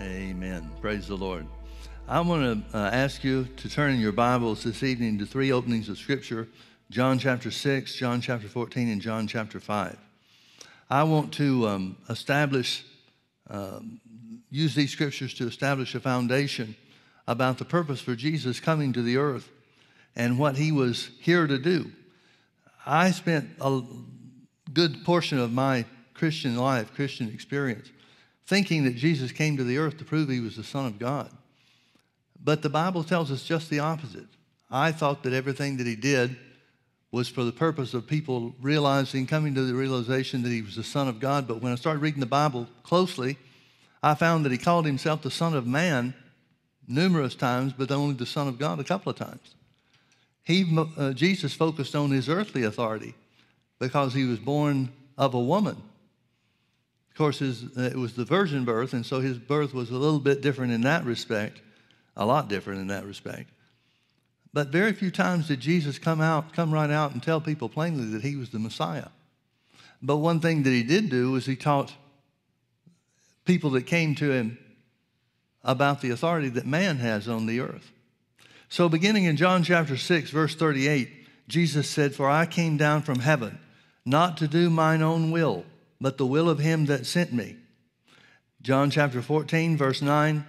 Amen. Praise the Lord. I want to uh, ask you to turn in your Bibles this evening to three openings of Scripture John chapter 6, John chapter 14, and John chapter 5. I want to um, establish, um, use these scriptures to establish a foundation about the purpose for Jesus coming to the earth and what he was here to do. I spent a good portion of my Christian life, Christian experience, thinking that Jesus came to the earth to prove he was the Son of God. But the Bible tells us just the opposite. I thought that everything that he did was for the purpose of people realizing, coming to the realization that he was the Son of God. But when I started reading the Bible closely, I found that he called himself the Son of Man numerous times, but only the Son of God a couple of times. He, uh, Jesus focused on his earthly authority because he was born of a woman. Of course, his, uh, it was the virgin birth, and so his birth was a little bit different in that respect, a lot different in that respect. But very few times did Jesus come out, come right out and tell people plainly that he was the Messiah. But one thing that he did do was he taught people that came to him about the authority that man has on the earth. So, beginning in John chapter 6, verse 38, Jesus said, For I came down from heaven, not to do mine own will, but the will of him that sent me. John chapter 14, verse 9,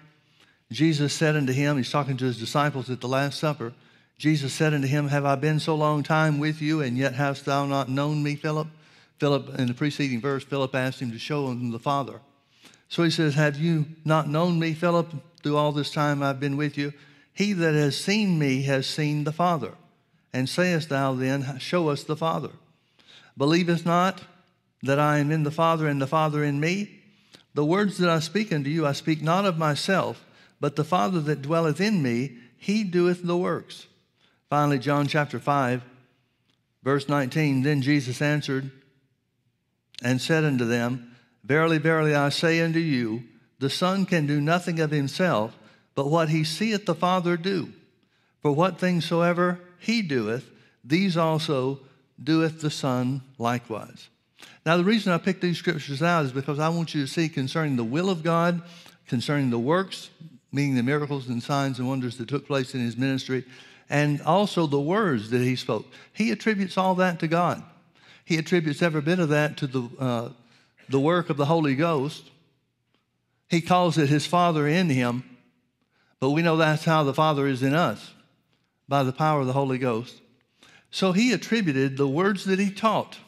Jesus said unto him, He's talking to his disciples at the Last Supper, Jesus said unto him, Have I been so long time with you, and yet hast thou not known me, Philip? Philip, in the preceding verse, Philip asked him to show him the Father. So he says, Have you not known me, Philip, through all this time I've been with you? He that has seen me has seen the Father. And sayest thou then, Show us the Father? Believest not that I am in the Father and the Father in me? The words that I speak unto you, I speak not of myself, but the Father that dwelleth in me, he doeth the works. Finally, John chapter 5, verse 19 Then Jesus answered and said unto them, Verily, verily, I say unto you, the Son can do nothing of himself, but what he seeth the Father do. For what things soever he doeth, these also doeth the Son likewise. Now, the reason I picked these scriptures out is because I want you to see concerning the will of God, concerning the works, meaning the miracles and signs and wonders that took place in his ministry, and also the words that he spoke. He attributes all that to God. He attributes every bit of that to the, uh, the work of the Holy Ghost. He calls it his Father in him, but we know that's how the Father is in us by the power of the Holy Ghost. So he attributed the words that he taught,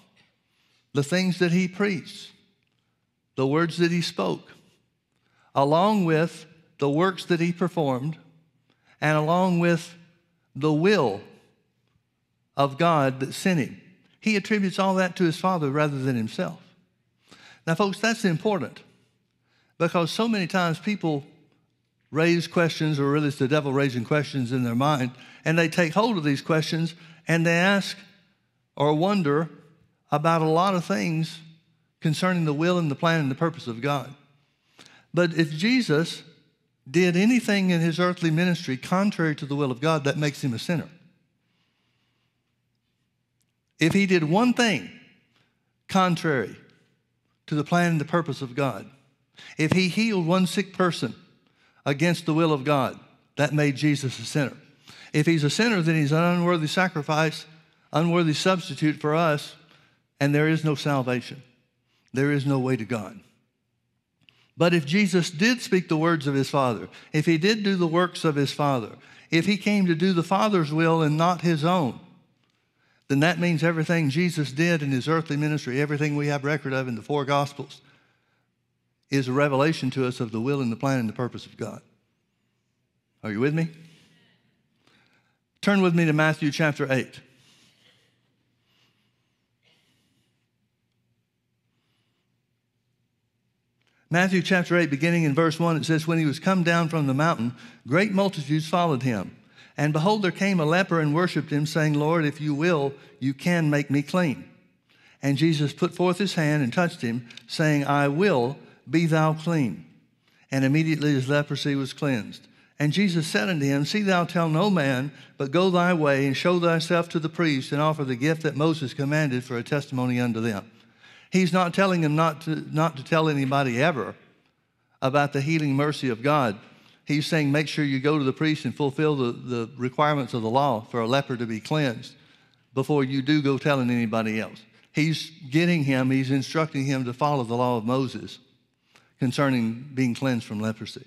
the things that he preached, the words that he spoke, along with the works that he performed, and along with the will of God that sent him. He attributes all that to his Father rather than himself. Now, folks, that's important because so many times people raise questions, or really it's the devil raising questions in their mind, and they take hold of these questions and they ask or wonder about a lot of things concerning the will and the plan and the purpose of God. But if Jesus did anything in his earthly ministry contrary to the will of God, that makes him a sinner. If he did one thing contrary to the plan and the purpose of God, if he healed one sick person against the will of God, that made Jesus a sinner. If he's a sinner, then he's an unworthy sacrifice, unworthy substitute for us, and there is no salvation. There is no way to God. But if Jesus did speak the words of his Father, if he did do the works of his Father, if he came to do the Father's will and not his own, then that means everything Jesus did in his earthly ministry, everything we have record of in the four Gospels, is a revelation to us of the will and the plan and the purpose of God. Are you with me? Turn with me to Matthew chapter 8. Matthew chapter 8, beginning in verse 1, it says, When he was come down from the mountain, great multitudes followed him. And behold, there came a leper and worshipped him, saying, Lord, if you will, you can make me clean. And Jesus put forth his hand and touched him, saying, I will, be thou clean. And immediately his leprosy was cleansed. And Jesus said unto him, See thou tell no man, but go thy way and show thyself to the priest and offer the gift that Moses commanded for a testimony unto them. He's not telling him not to, not to tell anybody ever about the healing mercy of God. He's saying, make sure you go to the priest and fulfill the, the requirements of the law for a leper to be cleansed before you do go telling anybody else. He's getting him, he's instructing him to follow the law of Moses concerning being cleansed from leprosy.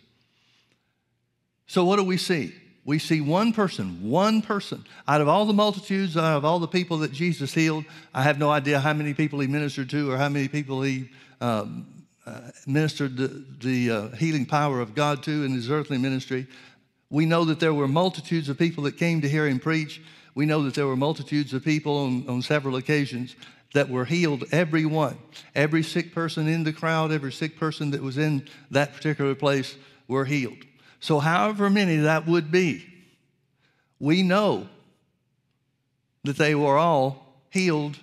So, what do we see? We see one person, one person. Out of all the multitudes, out of all the people that Jesus healed, I have no idea how many people he ministered to or how many people he um, uh, ministered the, the uh, healing power of God to in his earthly ministry. We know that there were multitudes of people that came to hear him preach. We know that there were multitudes of people on, on several occasions that were healed, every one. Every sick person in the crowd, every sick person that was in that particular place were healed. So, however many that would be, we know that they were all healed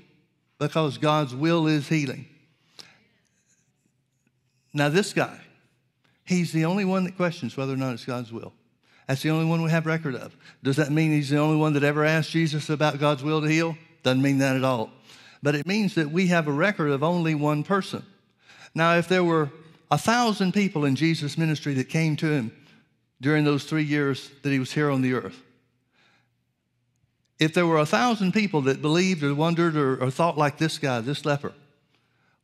because God's will is healing. Now, this guy, he's the only one that questions whether or not it's God's will. That's the only one we have record of. Does that mean he's the only one that ever asked Jesus about God's will to heal? Doesn't mean that at all. But it means that we have a record of only one person. Now, if there were a thousand people in Jesus' ministry that came to him during those three years that he was here on the earth, if there were a thousand people that believed or wondered or, or thought like this guy, this leper,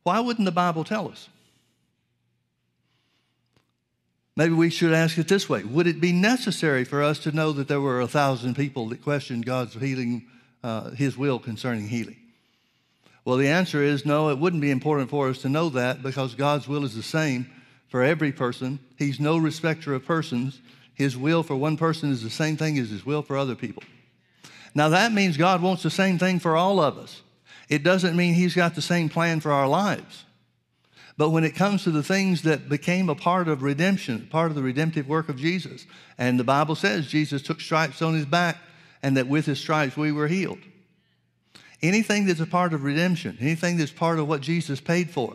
why wouldn't the Bible tell us? Maybe we should ask it this way Would it be necessary for us to know that there were a thousand people that questioned God's healing, uh, His will concerning healing? Well, the answer is no, it wouldn't be important for us to know that because God's will is the same for every person. He's no respecter of persons. His will for one person is the same thing as His will for other people. Now, that means God wants the same thing for all of us. It doesn't mean He's got the same plan for our lives. But when it comes to the things that became a part of redemption, part of the redemptive work of Jesus, and the Bible says Jesus took stripes on his back and that with his stripes we were healed. Anything that's a part of redemption, anything that's part of what Jesus paid for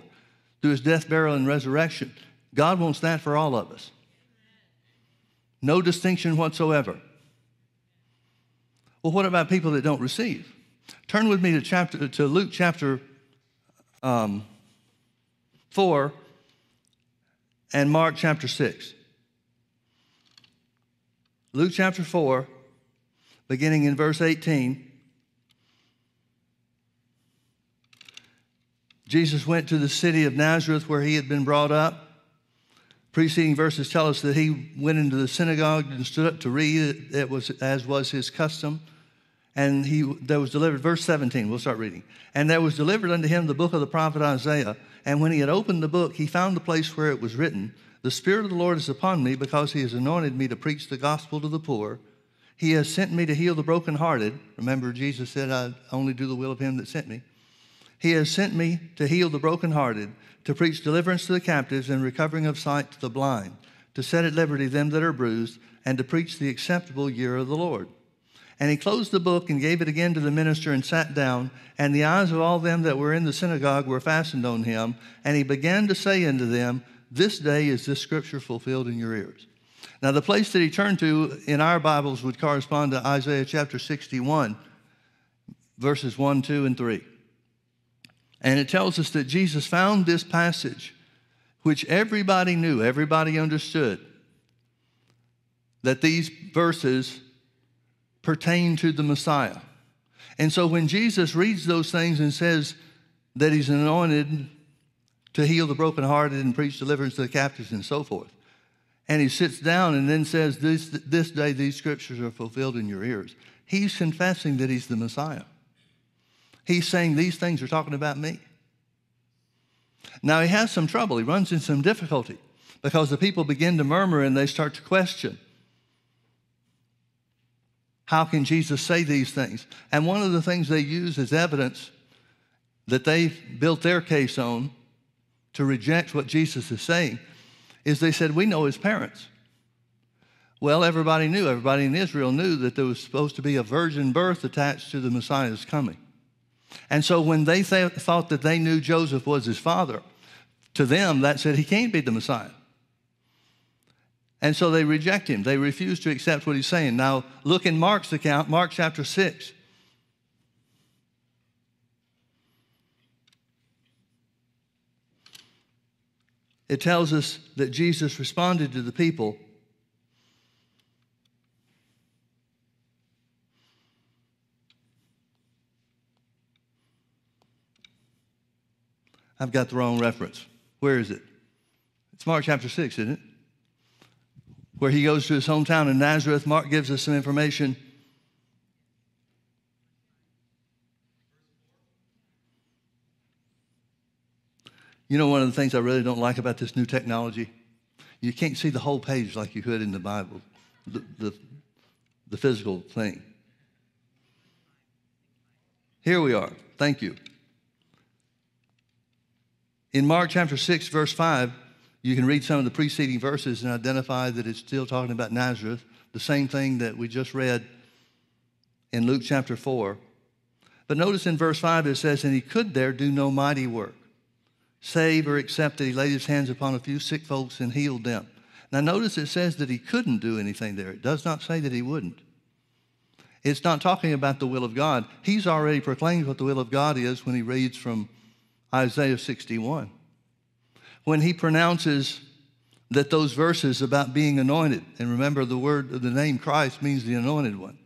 through his death, burial, and resurrection, God wants that for all of us. No distinction whatsoever. Well, what about people that don't receive? Turn with me to chapter to Luke chapter um, 4 and Mark chapter 6. Luke chapter 4, beginning in verse 18. Jesus went to the city of Nazareth where he had been brought up. Preceding verses tell us that he went into the synagogue and stood up to read, it was, as was his custom. And he, there was delivered, verse 17, we'll start reading. And there was delivered unto him the book of the prophet Isaiah. And when he had opened the book, he found the place where it was written The Spirit of the Lord is upon me, because he has anointed me to preach the gospel to the poor. He has sent me to heal the brokenhearted. Remember, Jesus said, I only do the will of him that sent me. He has sent me to heal the brokenhearted, to preach deliverance to the captives and recovering of sight to the blind, to set at liberty them that are bruised, and to preach the acceptable year of the Lord. And he closed the book and gave it again to the minister and sat down. And the eyes of all them that were in the synagogue were fastened on him. And he began to say unto them, This day is this scripture fulfilled in your ears. Now, the place that he turned to in our Bibles would correspond to Isaiah chapter 61, verses 1, 2, and 3. And it tells us that Jesus found this passage, which everybody knew, everybody understood, that these verses pertain to the Messiah. And so when Jesus reads those things and says that he's anointed to heal the brokenhearted and preach deliverance to the captives and so forth, and he sits down and then says, This, this day these scriptures are fulfilled in your ears, he's confessing that he's the Messiah. He's saying these things are talking about me. Now he has some trouble, he runs into some difficulty because the people begin to murmur and they start to question. How can Jesus say these things? And one of the things they use as evidence that they built their case on to reject what Jesus is saying is they said, We know his parents. Well, everybody knew, everybody in Israel knew that there was supposed to be a virgin birth attached to the Messiah's coming. And so when they th- thought that they knew Joseph was his father, to them that said he can't be the Messiah. And so they reject him. They refuse to accept what he's saying. Now, look in Mark's account, Mark chapter 6. it tells us that Jesus responded to the people. I've got the wrong reference. Where is it? It's Mark chapter 6, isn't it? Where he goes to his hometown in Nazareth. Mark gives us some information. You know, one of the things I really don't like about this new technology? You can't see the whole page like you could in the Bible, the, the, the physical thing. Here we are. Thank you. In Mark chapter 6, verse 5, you can read some of the preceding verses and identify that it's still talking about Nazareth, the same thing that we just read in Luke chapter 4. But notice in verse 5 it says, And he could there do no mighty work, save or except that he laid his hands upon a few sick folks and healed them. Now notice it says that he couldn't do anything there. It does not say that he wouldn't. It's not talking about the will of God. He's already proclaimed what the will of God is when he reads from Isaiah 61. When he pronounces that those verses about being anointed, and remember the word, of the name Christ means the anointed one.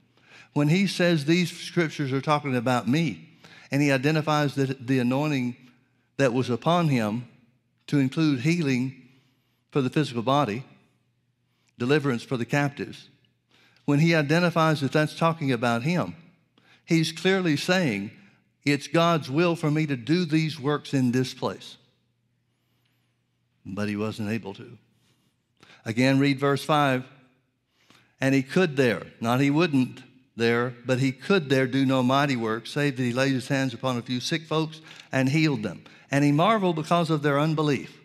When he says these scriptures are talking about me, and he identifies that the anointing that was upon him to include healing for the physical body, deliverance for the captives, when he identifies that that's talking about him, he's clearly saying it's God's will for me to do these works in this place. But he wasn't able to. Again, read verse 5. And he could there, not he wouldn't there, but he could there do no mighty work, save that he laid his hands upon a few sick folks and healed them. And he marveled because of their unbelief.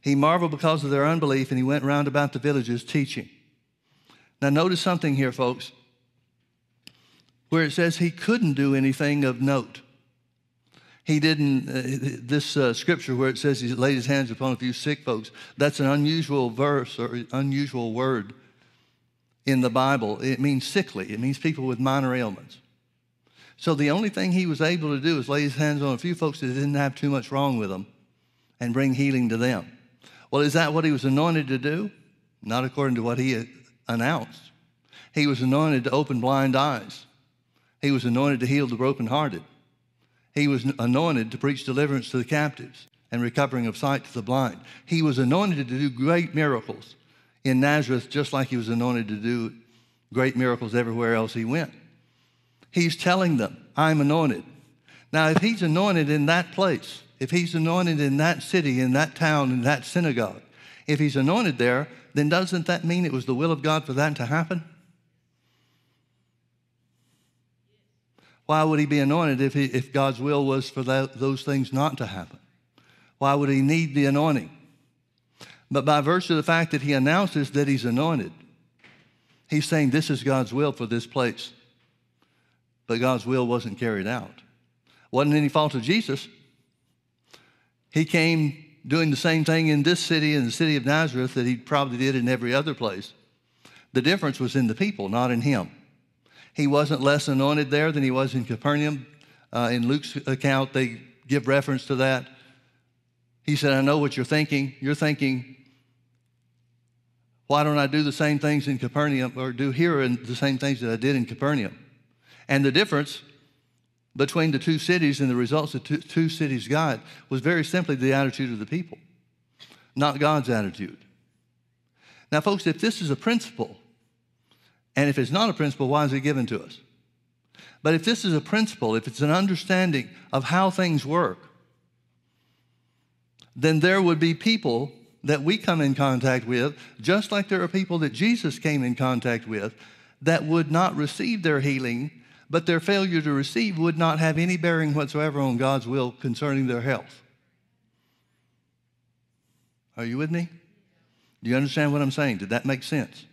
He marveled because of their unbelief, and he went round about the villages teaching. Now, notice something here, folks where it says he couldn't do anything of note. He didn't, uh, this uh, scripture where it says he laid his hands upon a few sick folks, that's an unusual verse or unusual word in the Bible. It means sickly, it means people with minor ailments. So the only thing he was able to do is lay his hands on a few folks that didn't have too much wrong with them and bring healing to them. Well, is that what he was anointed to do? Not according to what he announced. He was anointed to open blind eyes. He was anointed to heal the brokenhearted. He was anointed to preach deliverance to the captives and recovering of sight to the blind. He was anointed to do great miracles in Nazareth, just like he was anointed to do great miracles everywhere else he went. He's telling them, I'm anointed. Now, if he's anointed in that place, if he's anointed in that city, in that town, in that synagogue, if he's anointed there, then doesn't that mean it was the will of God for that to happen? Why would he be anointed if, he, if God's will was for that, those things not to happen? Why would he need the anointing? But by virtue of the fact that he announces that he's anointed, he's saying this is God's will for this place. But God's will wasn't carried out. Wasn't any fault of Jesus. He came doing the same thing in this city, in the city of Nazareth, that he probably did in every other place. The difference was in the people, not in him. He wasn't less anointed there than he was in Capernaum. Uh, in Luke's account, they give reference to that. He said, I know what you're thinking. You're thinking, why don't I do the same things in Capernaum or do here the same things that I did in Capernaum? And the difference between the two cities and the results the two, two cities got was very simply the attitude of the people, not God's attitude. Now, folks, if this is a principle, and if it's not a principle, why is it given to us? But if this is a principle, if it's an understanding of how things work, then there would be people that we come in contact with, just like there are people that Jesus came in contact with, that would not receive their healing, but their failure to receive would not have any bearing whatsoever on God's will concerning their health. Are you with me? Do you understand what I'm saying? Did that make sense?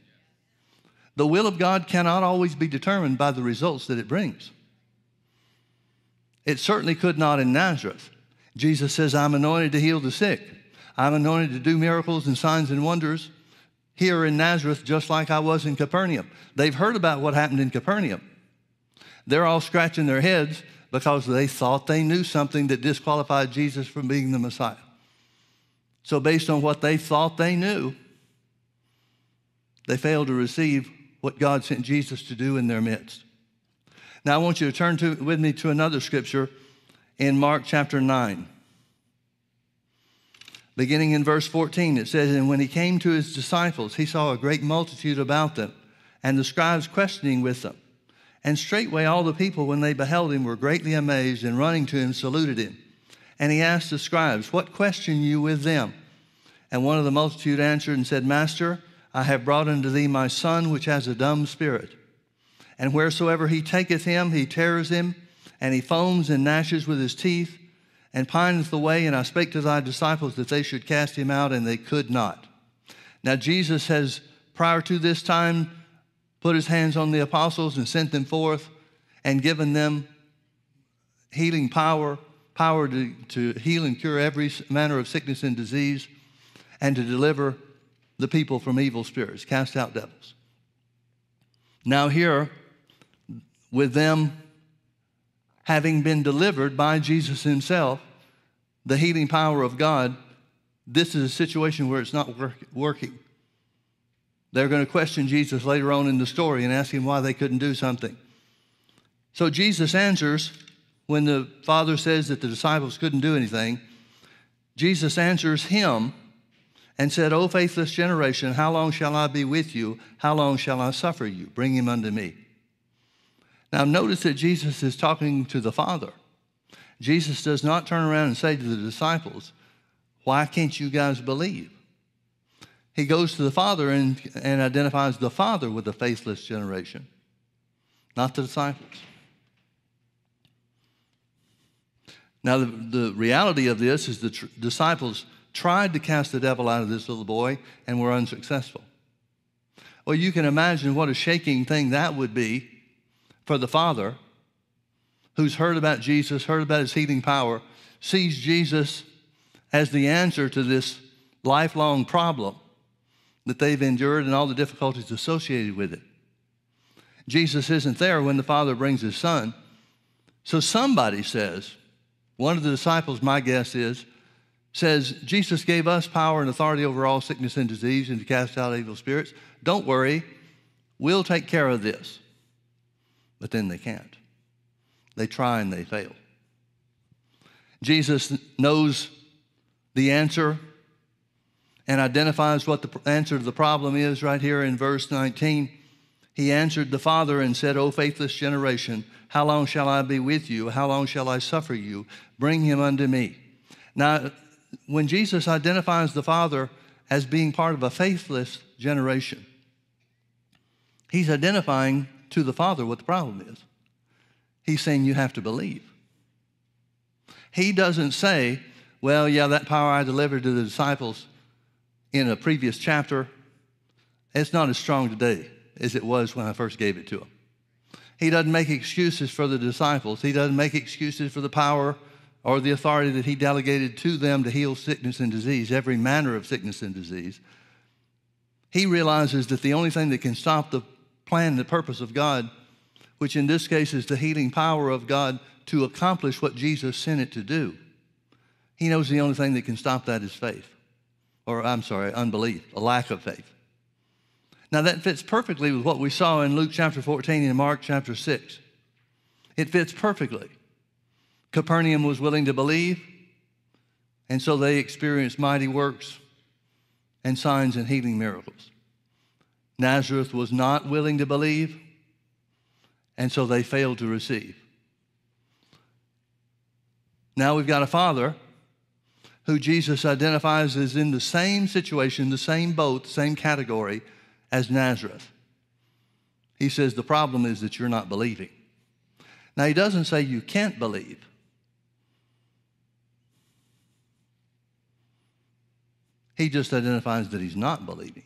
The will of God cannot always be determined by the results that it brings. It certainly could not in Nazareth. Jesus says, I'm anointed to heal the sick. I'm anointed to do miracles and signs and wonders here in Nazareth, just like I was in Capernaum. They've heard about what happened in Capernaum. They're all scratching their heads because they thought they knew something that disqualified Jesus from being the Messiah. So, based on what they thought they knew, they failed to receive what God sent Jesus to do in their midst. Now, I want you to turn to, with me to another scripture in Mark chapter 9. Beginning in verse 14, it says, And when he came to his disciples, he saw a great multitude about them, and the scribes questioning with them. And straightway all the people, when they beheld him, were greatly amazed, and running to him, saluted him. And he asked the scribes, What question you with them? And one of the multitude answered and said, Master, I have brought unto thee my son, which has a dumb spirit. And wheresoever he taketh him, he tears him, and he foams and gnashes with his teeth, and pineth away. And I spake to thy disciples that they should cast him out, and they could not. Now, Jesus has, prior to this time, put his hands on the apostles and sent them forth and given them healing power, power to, to heal and cure every manner of sickness and disease, and to deliver the people from evil spirits, cast out devils. Now, here, with them having been delivered by Jesus himself, the healing power of God, this is a situation where it's not work, working. They're going to question Jesus later on in the story and ask him why they couldn't do something. So Jesus answers when the Father says that the disciples couldn't do anything. Jesus answers him and said, O faithless generation, how long shall I be with you? How long shall I suffer you? Bring him unto me. Now, notice that Jesus is talking to the Father. Jesus does not turn around and say to the disciples, Why can't you guys believe? He goes to the Father and, and identifies the Father with the faithless generation, not the disciples. Now, the, the reality of this is the tr- disciples tried to cast the devil out of this little boy and were unsuccessful. Well, you can imagine what a shaking thing that would be for the father who's heard about Jesus, heard about his healing power, sees Jesus as the answer to this lifelong problem that they've endured and all the difficulties associated with it. Jesus isn't there when the father brings his son. So somebody says, one of the disciples, my guess is, says, Jesus gave us power and authority over all sickness and disease and to cast out evil spirits. Don't worry, we'll take care of this. But then they can't. They try and they fail. Jesus knows the answer and identifies what the answer to the problem is right here in verse 19. He answered the Father and said, O faithless generation, how long shall I be with you? How long shall I suffer you? Bring him unto me. Now, when Jesus identifies the Father as being part of a faithless generation, he's identifying to the Father what the problem is. He's saying you have to believe. He doesn't say, well, yeah, that power I delivered to the disciples in a previous chapter, it's not as strong today as it was when I first gave it to them. He doesn't make excuses for the disciples. He doesn't make excuses for the power or the authority that he delegated to them to heal sickness and disease, every manner of sickness and disease, he realizes that the only thing that can stop the plan the purpose of God, which in this case is the healing power of God to accomplish what Jesus sent it to do, he knows the only thing that can stop that is faith. Or, I'm sorry, unbelief, a lack of faith. Now, that fits perfectly with what we saw in Luke chapter 14 and Mark chapter 6. It fits perfectly. Capernaum was willing to believe, and so they experienced mighty works and signs and healing miracles. Nazareth was not willing to believe, and so they failed to receive. Now we've got a father who Jesus identifies as in the same situation, the same boat, same category as Nazareth. He says the problem is that you're not believing. Now, he doesn't say you can't believe. He just identifies that he's not believing.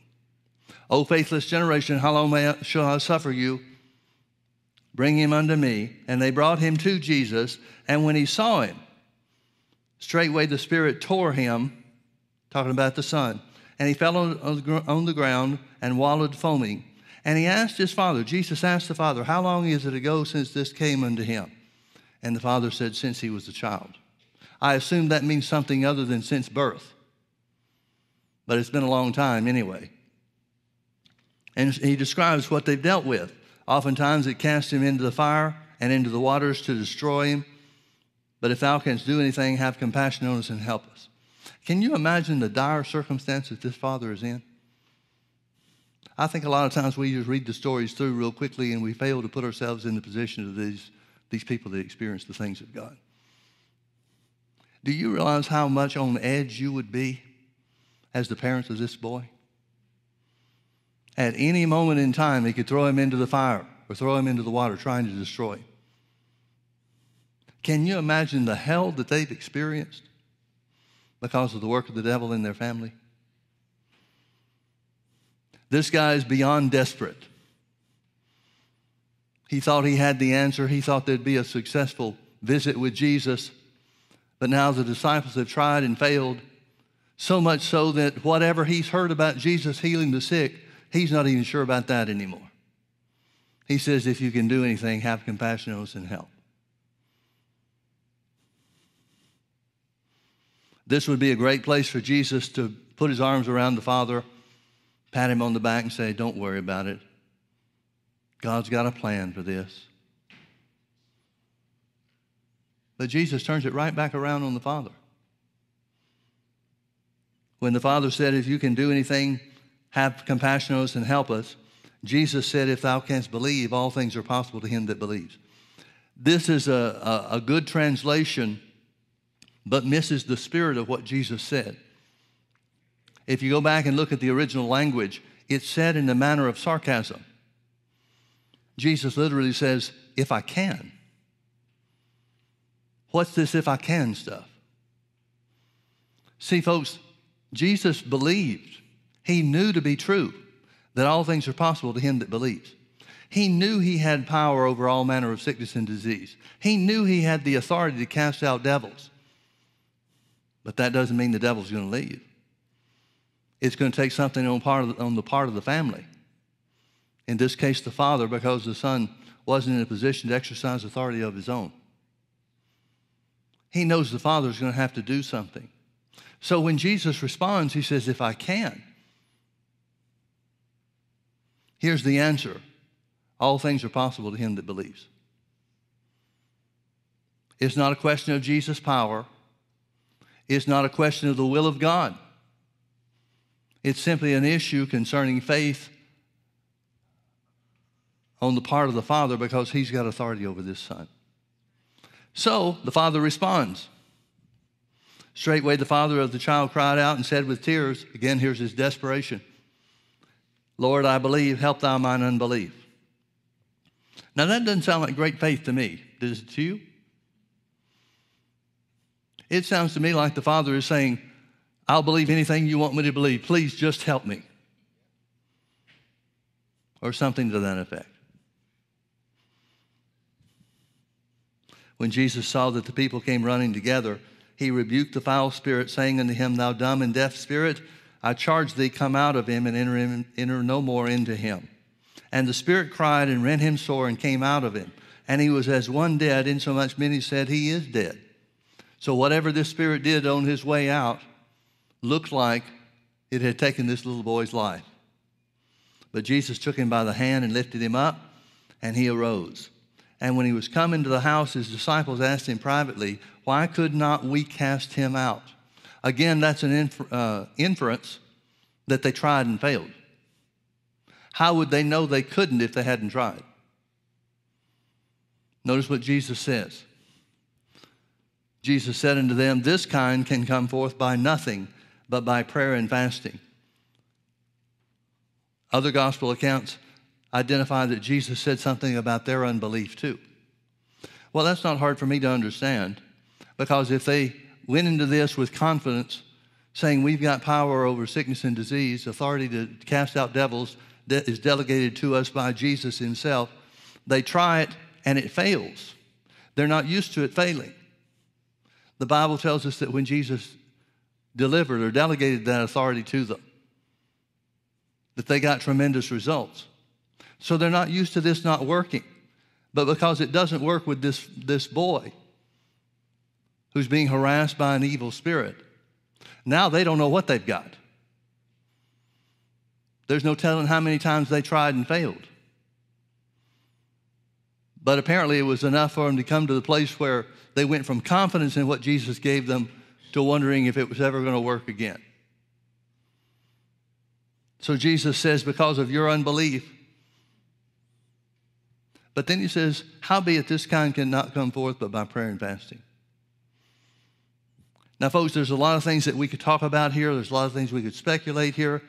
O faithless generation, how long I, shall I suffer you? Bring him unto me. And they brought him to Jesus. And when he saw him, straightway the Spirit tore him, talking about the Son. And he fell on the ground and wallowed foaming. And he asked his father, Jesus asked the father, How long is it ago since this came unto him? And the father said, Since he was a child. I assume that means something other than since birth but it's been a long time anyway. And he describes what they've dealt with. Oftentimes it cast him into the fire and into the waters to destroy him. But if thou canst do anything, have compassion on us and help us. Can you imagine the dire circumstances this father is in? I think a lot of times we just read the stories through real quickly and we fail to put ourselves in the position of these, these people that experience the things of God. Do you realize how much on edge you would be as the parents of this boy? At any moment in time, he could throw him into the fire or throw him into the water trying to destroy him. Can you imagine the hell that they've experienced because of the work of the devil in their family? This guy is beyond desperate. He thought he had the answer. He thought there'd be a successful visit with Jesus. But now the disciples have tried and failed, so much so that whatever he's heard about Jesus healing the sick, he's not even sure about that anymore. He says, if you can do anything, have compassion on us and help. This would be a great place for Jesus to put his arms around the Father, pat him on the back, and say, Don't worry about it. God's got a plan for this. But Jesus turns it right back around on the Father. When the Father said, If you can do anything, have compassion on us and help us, Jesus said, If thou canst believe, all things are possible to him that believes. This is a, a, a good translation but misses the spirit of what Jesus said. If you go back and look at the original language, it's said in the manner of sarcasm. Jesus literally says, If I can. What's this if I can stuff? See, folks, Jesus believed. He knew to be true that all things are possible to him that believes. He knew he had power over all manner of sickness and disease. He knew he had the authority to cast out devils. But that doesn't mean the devil's going to leave. It's going to take something on, part of the, on the part of the family. In this case, the father, because the son wasn't in a position to exercise authority of his own. He knows the father is going to have to do something. So when Jesus responds, he says, If I can. Here's the answer all things are possible to him that believes. It's not a question of Jesus' power, it's not a question of the will of God. It's simply an issue concerning faith on the part of the Father because He's got authority over this Son. So the Father responds. Straightway, the father of the child cried out and said with tears, again, here's his desperation Lord, I believe, help thou mine unbelief. Now, that doesn't sound like great faith to me. Does it to you? It sounds to me like the Father is saying, I'll believe anything you want me to believe. Please just help me. Or something to that effect. When Jesus saw that the people came running together, he rebuked the foul spirit, saying unto him, Thou dumb and deaf spirit, I charge thee, come out of him and enter, him, enter no more into him. And the spirit cried and rent him sore and came out of him. And he was as one dead, insomuch many said, He is dead. So, whatever this spirit did on his way out looked like it had taken this little boy's life. But Jesus took him by the hand and lifted him up, and he arose. And when he was coming to the house, his disciples asked him privately, Why could not we cast him out? Again, that's an infer- uh, inference that they tried and failed. How would they know they couldn't if they hadn't tried? Notice what Jesus says. Jesus said unto them, This kind can come forth by nothing but by prayer and fasting. Other gospel accounts identify that Jesus said something about their unbelief too. Well, that's not hard for me to understand because if they went into this with confidence, saying we've got power over sickness and disease, authority to cast out devils that is delegated to us by Jesus himself, they try it and it fails. They're not used to it failing. The Bible tells us that when Jesus delivered or delegated that authority to them, that they got tremendous results. So they're not used to this not working. But because it doesn't work with this, this boy who's being harassed by an evil spirit, now they don't know what they've got. There's no telling how many times they tried and failed. But apparently, it was enough for them to come to the place where they went from confidence in what Jesus gave them to wondering if it was ever going to work again. So Jesus says, Because of your unbelief. But then he says, Howbeit this kind cannot come forth but by prayer and fasting. Now, folks, there's a lot of things that we could talk about here. There's a lot of things we could speculate here.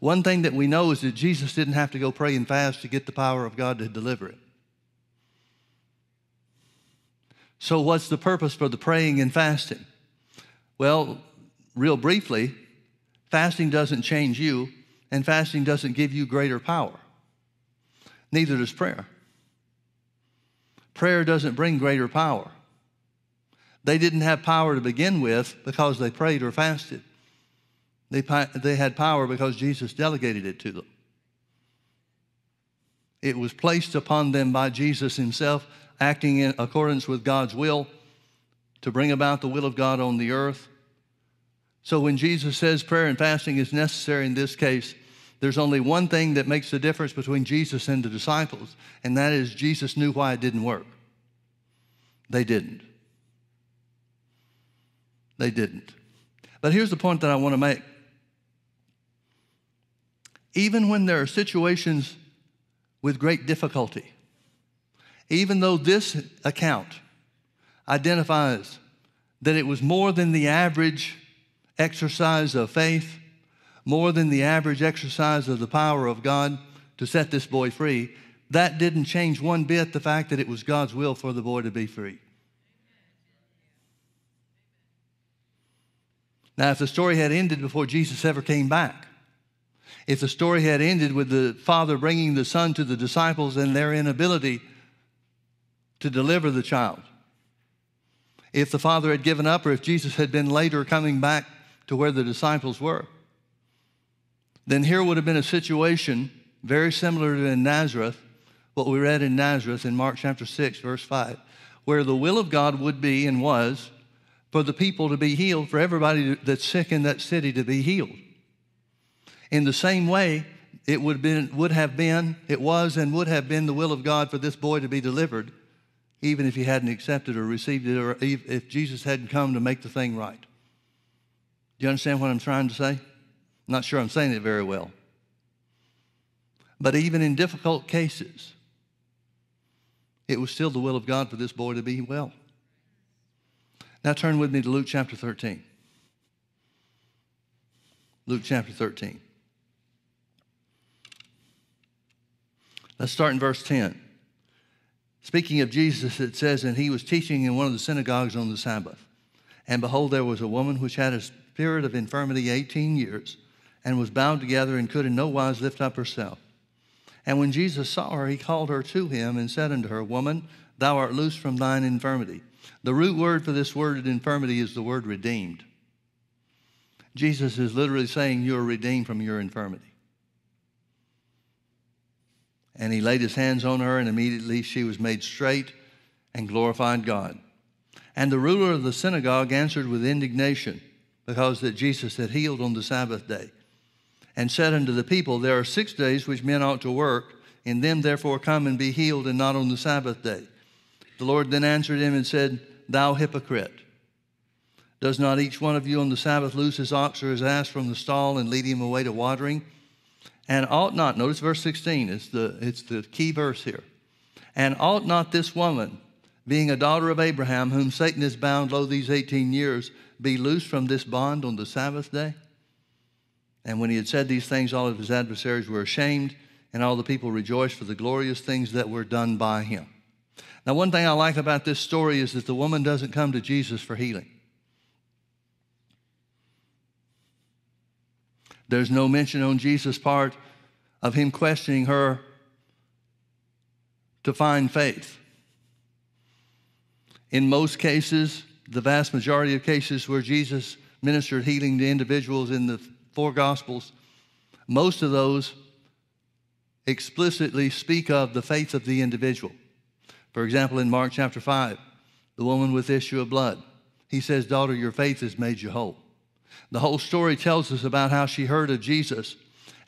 One thing that we know is that Jesus didn't have to go pray and fast to get the power of God to deliver it. So, what's the purpose for the praying and fasting? Well, real briefly, fasting doesn't change you, and fasting doesn't give you greater power. Neither does prayer. Prayer doesn't bring greater power. They didn't have power to begin with because they prayed or fasted. They, they had power because Jesus delegated it to them. It was placed upon them by Jesus himself, acting in accordance with God's will to bring about the will of God on the earth. So when Jesus says prayer and fasting is necessary in this case, there's only one thing that makes the difference between Jesus and the disciples, and that is Jesus knew why it didn't work. They didn't. They didn't. But here's the point that I want to make. Even when there are situations with great difficulty, even though this account identifies that it was more than the average exercise of faith, more than the average exercise of the power of God to set this boy free, that didn't change one bit the fact that it was God's will for the boy to be free. Now, if the story had ended before Jesus ever came back, if the story had ended with the father bringing the son to the disciples and their inability to deliver the child, if the father had given up or if Jesus had been later coming back to where the disciples were, then here would have been a situation very similar to in Nazareth, what we read in Nazareth in Mark chapter 6, verse 5, where the will of God would be and was for the people to be healed, for everybody that's sick in that city to be healed. In the same way, it would have, been, would have been, it was and would have been the will of God for this boy to be delivered, even if he hadn't accepted or received it, or if Jesus hadn't come to make the thing right. Do you understand what I'm trying to say? Not sure I'm saying it very well. But even in difficult cases, it was still the will of God for this boy to be well. Now turn with me to Luke chapter 13. Luke chapter 13. Let's start in verse 10. Speaking of Jesus, it says, And he was teaching in one of the synagogues on the Sabbath. And behold, there was a woman which had a spirit of infirmity 18 years, and was bound together, and could in no wise lift up herself. And when Jesus saw her, he called her to him, and said unto her, Woman, thou art loosed from thine infirmity. The root word for this word infirmity is the word redeemed. Jesus is literally saying, You are redeemed from your infirmity. And he laid his hands on her, and immediately she was made straight and glorified God. And the ruler of the synagogue answered with indignation because that Jesus had healed on the Sabbath day, and said unto the people, There are six days which men ought to work, in them therefore come and be healed, and not on the Sabbath day. The Lord then answered him and said, Thou hypocrite, does not each one of you on the Sabbath loose his ox or his ass from the stall and lead him away to watering? And ought not, notice verse 16, it's the, it's the key verse here. And ought not this woman, being a daughter of Abraham, whom Satan has bound lo these 18 years, be loosed from this bond on the Sabbath day? And when he had said these things, all of his adversaries were ashamed, and all the people rejoiced for the glorious things that were done by him. Now, one thing I like about this story is that the woman doesn't come to Jesus for healing. There's no mention on Jesus' part of him questioning her to find faith. In most cases, the vast majority of cases where Jesus ministered healing to individuals in the four Gospels, most of those explicitly speak of the faith of the individual. For example, in Mark chapter 5, the woman with issue of blood, he says, Daughter, your faith has made you whole. The whole story tells us about how she heard of Jesus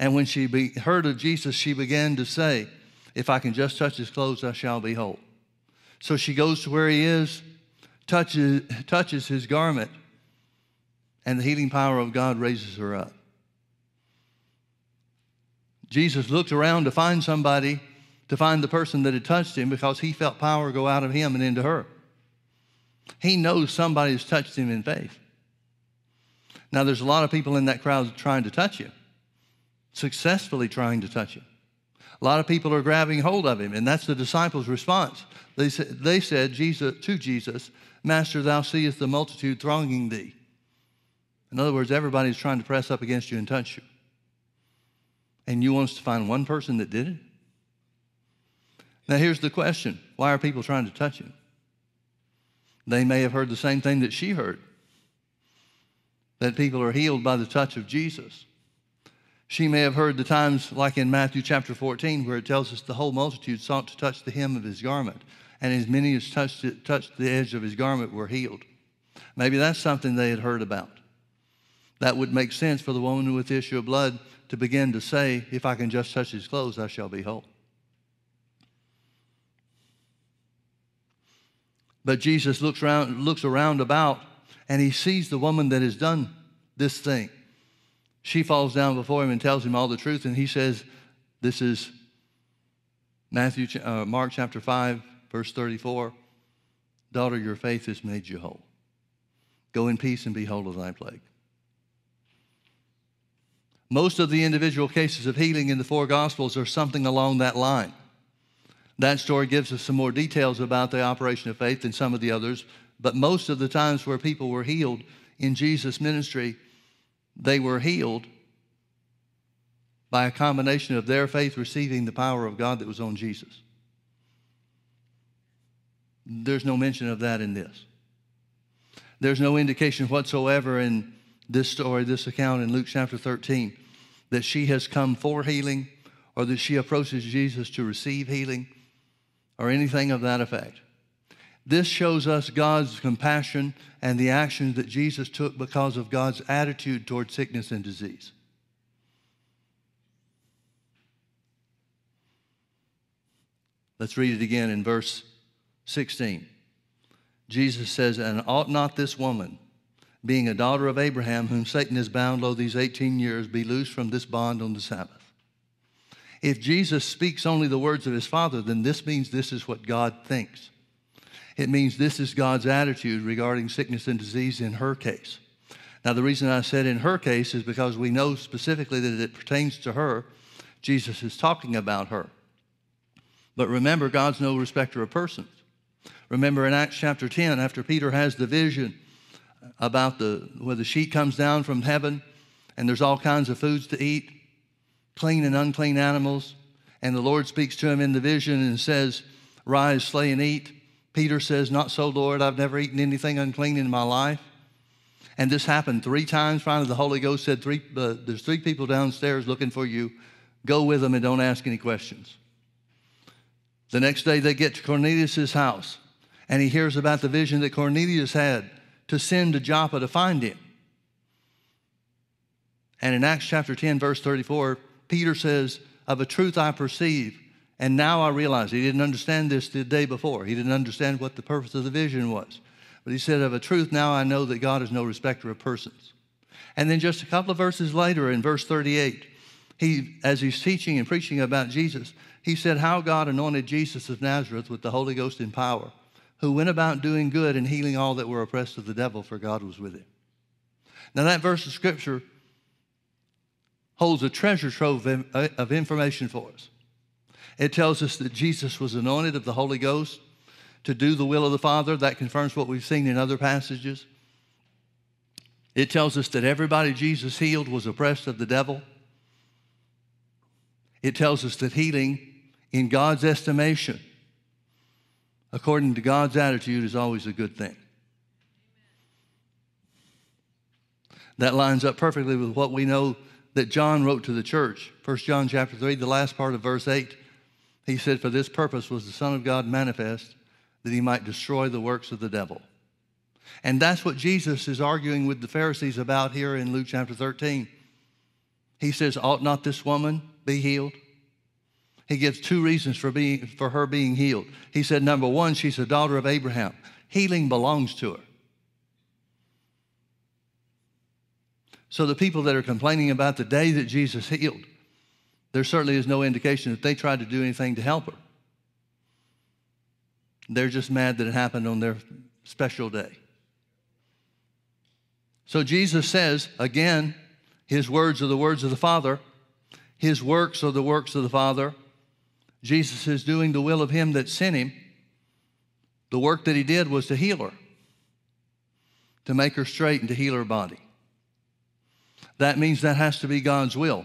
And when she be, heard of Jesus, she began to say, If I can just touch his clothes, I shall be whole. So she goes to where he is, touches, touches his garment, and the healing power of God raises her up. Jesus looked around to find somebody, to find the person that had touched him because he felt power go out of him and into her. He knows somebody has touched him in faith. Now, there's a lot of people in that crowd trying to touch him, successfully trying to touch him. A lot of people are grabbing hold of him, and that's the disciples' response. They said, they said Jesus, to Jesus, Master, thou seest the multitude thronging thee. In other words, everybody's trying to press up against you and touch you. And you want us to find one person that did it? Now, here's the question why are people trying to touch him? They may have heard the same thing that she heard that people are healed by the touch of Jesus. She may have heard the times, like in Matthew chapter 14, where it tells us the whole multitude sought to touch the hem of his garment, and as many as touched, it, touched the edge of his garment were healed. Maybe that's something they had heard about. That would make sense for the woman with the issue of blood to begin to say, If I can just touch his clothes, I shall be whole. But Jesus looks around, looks around about and he sees the woman that has done this thing. She falls down before him and tells him all the truth, and he says, This is Matthew, uh, Mark chapter 5, verse 34. Daughter, your faith has made you whole. Go in peace and be whole of thy plague. Most of the individual cases of healing in the four Gospels are something along that line. That story gives us some more details about the operation of faith than some of the others, but most of the times where people were healed in Jesus' ministry, they were healed by a combination of their faith receiving the power of God that was on Jesus. There's no mention of that in this. There's no indication whatsoever in this story, this account in Luke chapter 13, that she has come for healing or that she approaches Jesus to receive healing or anything of that effect. This shows us God's compassion and the actions that Jesus took because of God's attitude toward sickness and disease. Let's read it again in verse 16. Jesus says, And ought not this woman, being a daughter of Abraham, whom Satan has bound lo these 18 years, be loosed from this bond on the Sabbath? If Jesus speaks only the words of his Father, then this means this is what God thinks. It means this is God's attitude regarding sickness and disease in her case. Now, the reason I said in her case is because we know specifically that it pertains to her. Jesus is talking about her. But remember, God's no respecter of persons. Remember in Acts chapter 10, after Peter has the vision about the where the sheet comes down from heaven and there's all kinds of foods to eat, clean and unclean animals, and the Lord speaks to him in the vision and says, Rise, slay, and eat. Peter says, Not so, Lord. I've never eaten anything unclean in my life. And this happened three times. Finally, the Holy Ghost said, three, uh, There's three people downstairs looking for you. Go with them and don't ask any questions. The next day, they get to Cornelius' house, and he hears about the vision that Cornelius had to send to Joppa to find him. And in Acts chapter 10, verse 34, Peter says, Of a truth I perceive and now I realize he didn't understand this the day before. He didn't understand what the purpose of the vision was. But he said, Of a truth, now I know that God is no respecter of persons. And then just a couple of verses later, in verse 38, he, as he's teaching and preaching about Jesus, he said, How God anointed Jesus of Nazareth with the Holy Ghost in power, who went about doing good and healing all that were oppressed of the devil, for God was with him. Now, that verse of scripture holds a treasure trove uh, of information for us. It tells us that Jesus was anointed of the Holy Ghost to do the will of the Father. That confirms what we've seen in other passages. It tells us that everybody Jesus healed was oppressed of the devil. It tells us that healing, in God's estimation, according to God's attitude, is always a good thing. That lines up perfectly with what we know that John wrote to the church. 1 John chapter 3, the last part of verse 8. He said, For this purpose was the Son of God manifest, that he might destroy the works of the devil. And that's what Jesus is arguing with the Pharisees about here in Luke chapter 13. He says, Ought not this woman be healed? He gives two reasons for, being, for her being healed. He said, Number one, she's a daughter of Abraham. Healing belongs to her. So the people that are complaining about the day that Jesus healed, there certainly is no indication that they tried to do anything to help her. They're just mad that it happened on their special day. So Jesus says, again, his words are the words of the Father, his works are the works of the Father. Jesus is doing the will of him that sent him. The work that he did was to heal her, to make her straight and to heal her body. That means that has to be God's will.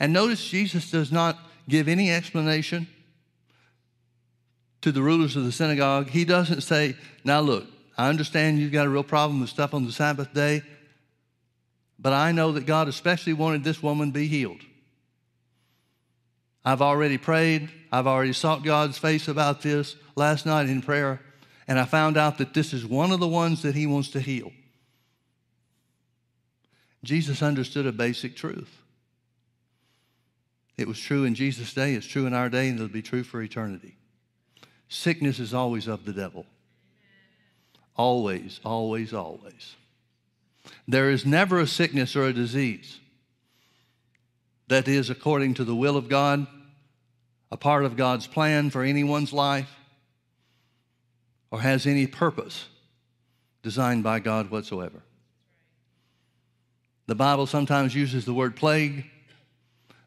And notice Jesus does not give any explanation to the rulers of the synagogue. He doesn't say, Now look, I understand you've got a real problem with stuff on the Sabbath day, but I know that God especially wanted this woman to be healed. I've already prayed, I've already sought God's face about this last night in prayer, and I found out that this is one of the ones that He wants to heal. Jesus understood a basic truth. It was true in Jesus' day, it's true in our day, and it'll be true for eternity. Sickness is always of the devil. Always, always, always. There is never a sickness or a disease that is according to the will of God, a part of God's plan for anyone's life, or has any purpose designed by God whatsoever. The Bible sometimes uses the word plague,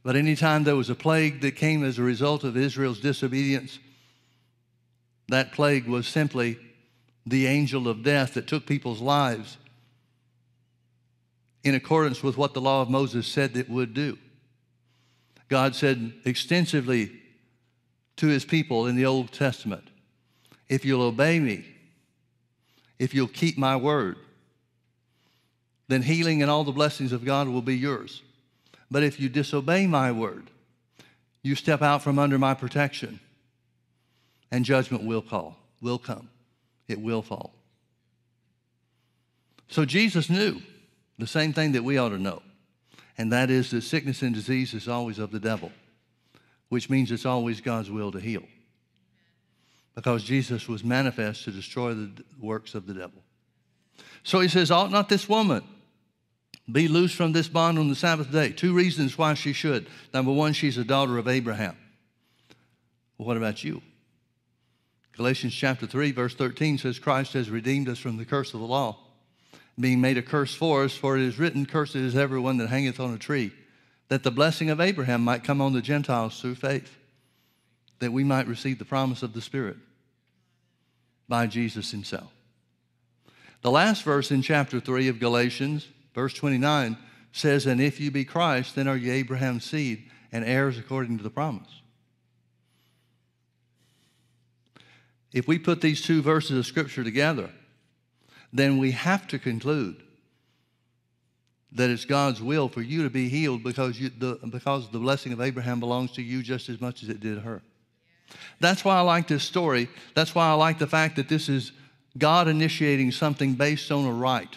but anytime there was a plague that came as a result of Israel's disobedience, that plague was simply the angel of death that took people's lives in accordance with what the law of Moses said it would do. God said extensively to his people in the Old Testament if you'll obey me, if you'll keep my word, then healing and all the blessings of God will be yours. But if you disobey my word, you step out from under my protection, and judgment will call, will come. It will fall. So Jesus knew the same thing that we ought to know, and that is that sickness and disease is always of the devil, which means it's always God's will to heal. Because Jesus was manifest to destroy the works of the devil. So he says, Ought not this woman be loosed from this bond on the Sabbath day. Two reasons why she should. Number one, she's a daughter of Abraham. Well, what about you? Galatians chapter 3, verse 13 says, Christ has redeemed us from the curse of the law, being made a curse for us, for it is written, Cursed is everyone that hangeth on a tree, that the blessing of Abraham might come on the Gentiles through faith, that we might receive the promise of the Spirit by Jesus himself. The last verse in chapter 3 of Galatians Verse 29 says, And if you be Christ, then are you Abraham's seed and heirs according to the promise. If we put these two verses of Scripture together, then we have to conclude that it's God's will for you to be healed because, you, the, because the blessing of Abraham belongs to you just as much as it did her. That's why I like this story. That's why I like the fact that this is God initiating something based on a right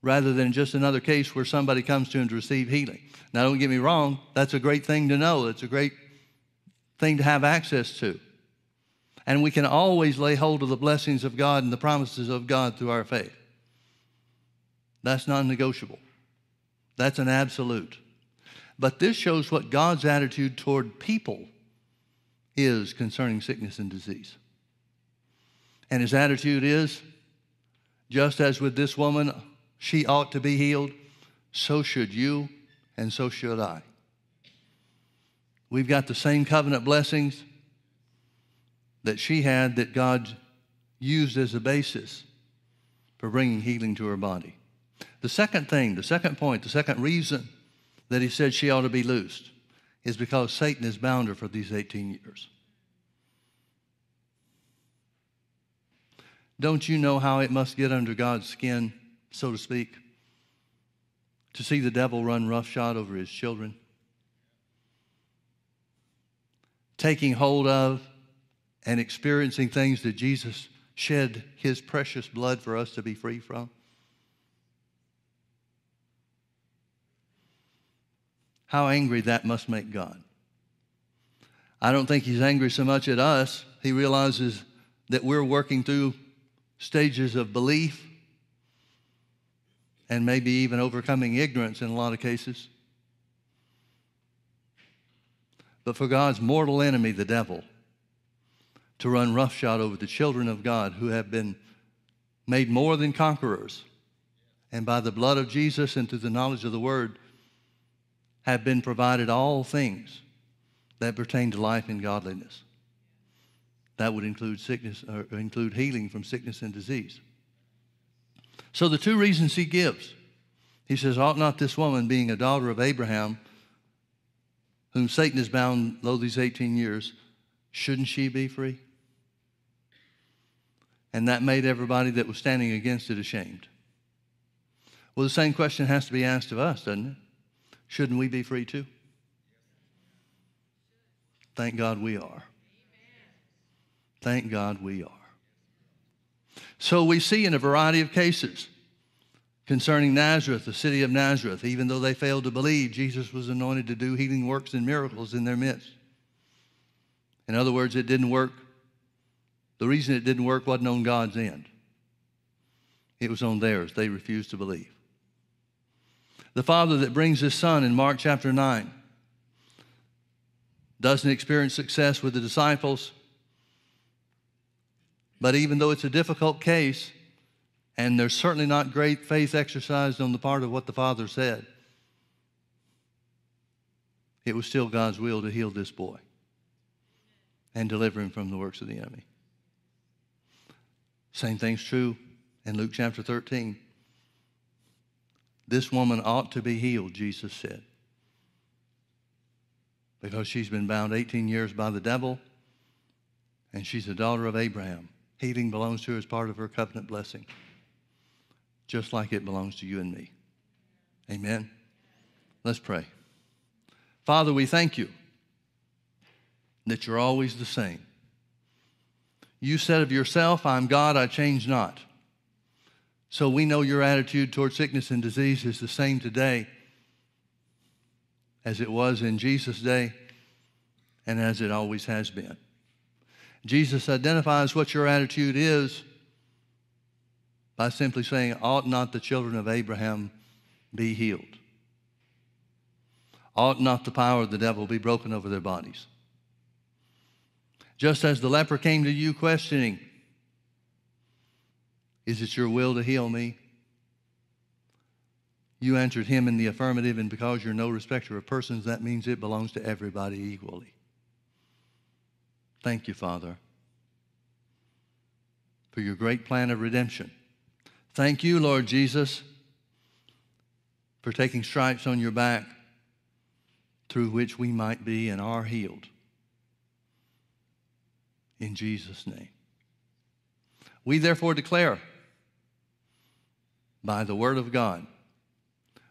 rather than just another case where somebody comes to him to receive healing. Now, don't get me wrong, that's a great thing to know. It's a great thing to have access to. And we can always lay hold of the blessings of God and the promises of God through our faith. That's non negotiable, that's an absolute. But this shows what God's attitude toward people is concerning sickness and disease. And his attitude is just as with this woman she ought to be healed, so should you, and so should I. We've got the same covenant blessings that she had that God used as a basis for bringing healing to her body. The second thing, the second point, the second reason that he said she ought to be loosed is because Satan has bound her for these 18 years. Don't you know how it must get under God's skin so to speak, to see the devil run roughshod over his children, taking hold of and experiencing things that Jesus shed his precious blood for us to be free from. How angry that must make God. I don't think he's angry so much at us. He realizes that we're working through stages of belief and maybe even overcoming ignorance in a lot of cases. But for God's mortal enemy, the devil, to run roughshod over the children of God who have been made more than conquerors, and by the blood of Jesus and through the knowledge of the Word, have been provided all things that pertain to life and godliness. That would include sickness or include healing from sickness and disease. So the two reasons he gives. He says, Ought not this woman, being a daughter of Abraham, whom Satan has bound lo these 18 years, shouldn't she be free? And that made everybody that was standing against it ashamed. Well, the same question has to be asked of us, doesn't it? Shouldn't we be free too? Thank God we are. Thank God we are. So we see in a variety of cases concerning Nazareth, the city of Nazareth, even though they failed to believe Jesus was anointed to do healing works and miracles in their midst. In other words, it didn't work. The reason it didn't work wasn't on God's end, it was on theirs. They refused to believe. The father that brings his son in Mark chapter 9 doesn't experience success with the disciples. But even though it's a difficult case, and there's certainly not great faith exercised on the part of what the Father said, it was still God's will to heal this boy and deliver him from the works of the enemy. Same thing's true in Luke chapter 13. This woman ought to be healed, Jesus said, because she's been bound 18 years by the devil and she's a daughter of Abraham. Healing belongs to her as part of her covenant blessing, just like it belongs to you and me. Amen. Let's pray. Father, we thank you that you're always the same. You said of yourself, I'm God, I change not. So we know your attitude toward sickness and disease is the same today as it was in Jesus' day and as it always has been. Jesus identifies what your attitude is by simply saying, Ought not the children of Abraham be healed? Ought not the power of the devil be broken over their bodies? Just as the leper came to you questioning, Is it your will to heal me? You answered him in the affirmative, and because you're no respecter of persons, that means it belongs to everybody equally. Thank you, Father, for your great plan of redemption. Thank you, Lord Jesus, for taking stripes on your back through which we might be and are healed. In Jesus' name. We therefore declare by the word of God,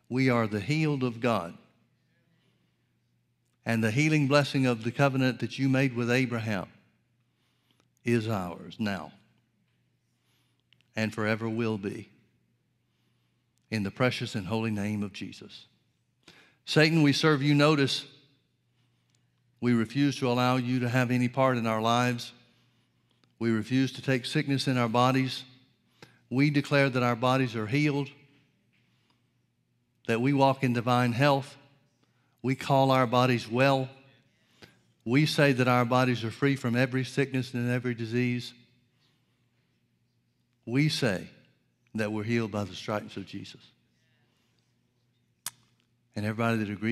we are the healed of God and the healing blessing of the covenant that you made with Abraham is ours now and forever will be. In the precious and holy name of Jesus. Satan, we serve you notice. We refuse to allow you to have any part in our lives. We refuse to take sickness in our bodies. We declare that our bodies are healed, that we walk in divine health, we call our bodies well. We say that our bodies are free from every sickness and every disease. We say that we're healed by the stripes of Jesus. And everybody that agrees.